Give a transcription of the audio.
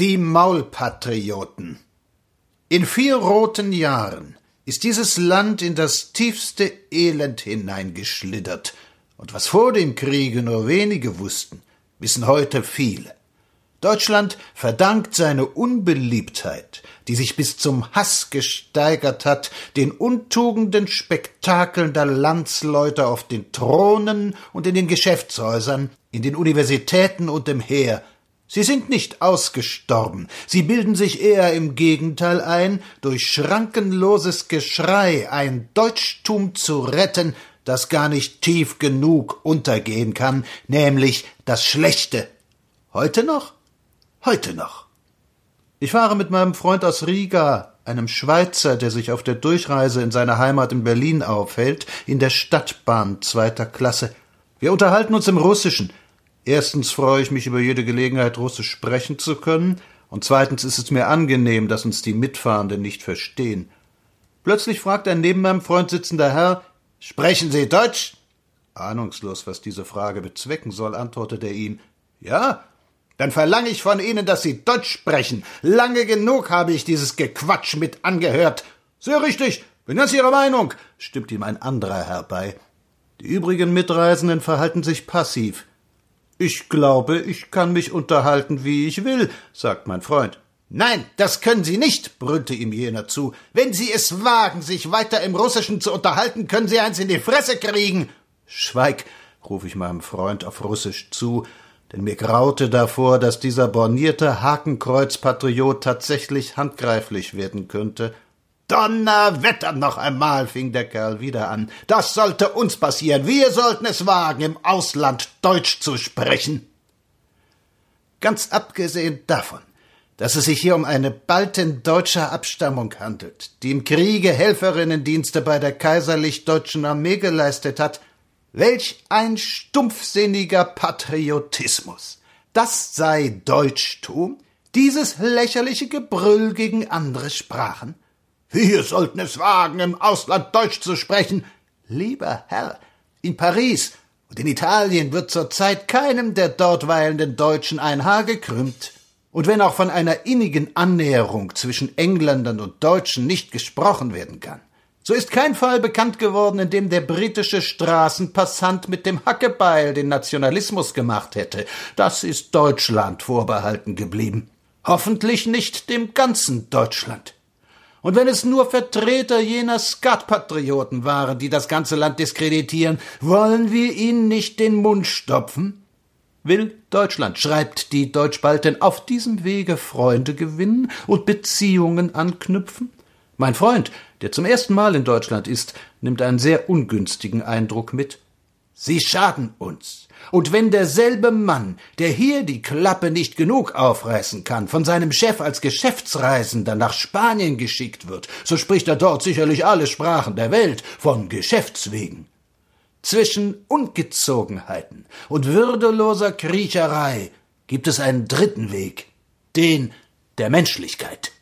Die Maulpatrioten. In vier roten Jahren ist dieses Land in das tiefste Elend hineingeschlittert, und was vor dem Kriege nur wenige wussten, wissen heute viele. Deutschland verdankt seine Unbeliebtheit, die sich bis zum Hass gesteigert hat, den untugenden Spektakeln der Landsleute auf den Thronen und in den Geschäftshäusern, in den Universitäten und im Heer, Sie sind nicht ausgestorben, sie bilden sich eher im Gegenteil ein, durch schrankenloses Geschrei ein Deutschtum zu retten, das gar nicht tief genug untergehen kann, nämlich das Schlechte. Heute noch? Heute noch. Ich fahre mit meinem Freund aus Riga, einem Schweizer, der sich auf der Durchreise in seiner Heimat in Berlin aufhält, in der Stadtbahn zweiter Klasse. Wir unterhalten uns im Russischen, Erstens freue ich mich über jede Gelegenheit, Russisch sprechen zu können, und zweitens ist es mir angenehm, dass uns die Mitfahrenden nicht verstehen. Plötzlich fragt ein neben meinem Freund sitzender Herr Sprechen Sie Deutsch? Ahnungslos, was diese Frage bezwecken soll, antwortet er ihm Ja, dann verlange ich von Ihnen, dass Sie Deutsch sprechen. Lange genug habe ich dieses Gequatsch mit angehört. Sehr richtig, bin ganz Ihrer Meinung, stimmt ihm ein anderer Herr bei. Die übrigen Mitreisenden verhalten sich passiv. Ich glaube, ich kann mich unterhalten, wie ich will, sagt mein Freund. Nein, das können Sie nicht, brüllte ihm jener zu. Wenn Sie es wagen, sich weiter im Russischen zu unterhalten, können Sie eins in die Fresse kriegen. Schweig, rufe ich meinem Freund auf Russisch zu, denn mir graute davor, dass dieser bornierte Hakenkreuzpatriot tatsächlich handgreiflich werden könnte. Donnerwetter noch einmal, fing der Kerl wieder an. Das sollte uns passieren. Wir sollten es wagen, im Ausland Deutsch zu sprechen. Ganz abgesehen davon, dass es sich hier um eine Baltin deutscher Abstammung handelt, die im Kriege Helferinnendienste bei der kaiserlich deutschen Armee geleistet hat, welch ein stumpfsinniger Patriotismus. Das sei Deutschtum, dieses lächerliche Gebrüll gegen andere Sprachen. Wir sollten es wagen, im Ausland Deutsch zu sprechen. Lieber Herr, in Paris und in Italien wird zurzeit keinem der dort weilenden Deutschen ein Haar gekrümmt. Und wenn auch von einer innigen Annäherung zwischen Engländern und Deutschen nicht gesprochen werden kann, so ist kein Fall bekannt geworden, in dem der britische Straßenpassant mit dem Hackebeil den Nationalismus gemacht hätte. Das ist Deutschland vorbehalten geblieben. Hoffentlich nicht dem ganzen Deutschland. Und wenn es nur Vertreter jener Skatpatrioten waren, die das ganze Land diskreditieren, wollen wir ihnen nicht den Mund stopfen? Will Deutschland, schreibt die Deutschbalten, auf diesem Wege Freunde gewinnen und Beziehungen anknüpfen? Mein Freund, der zum ersten Mal in Deutschland ist, nimmt einen sehr ungünstigen Eindruck mit. Sie schaden uns. Und wenn derselbe Mann, der hier die Klappe nicht genug aufreißen kann, von seinem Chef als Geschäftsreisender nach Spanien geschickt wird, so spricht er dort sicherlich alle Sprachen der Welt von Geschäftswegen. Zwischen Ungezogenheiten und würdeloser Kriecherei gibt es einen dritten Weg, den der Menschlichkeit.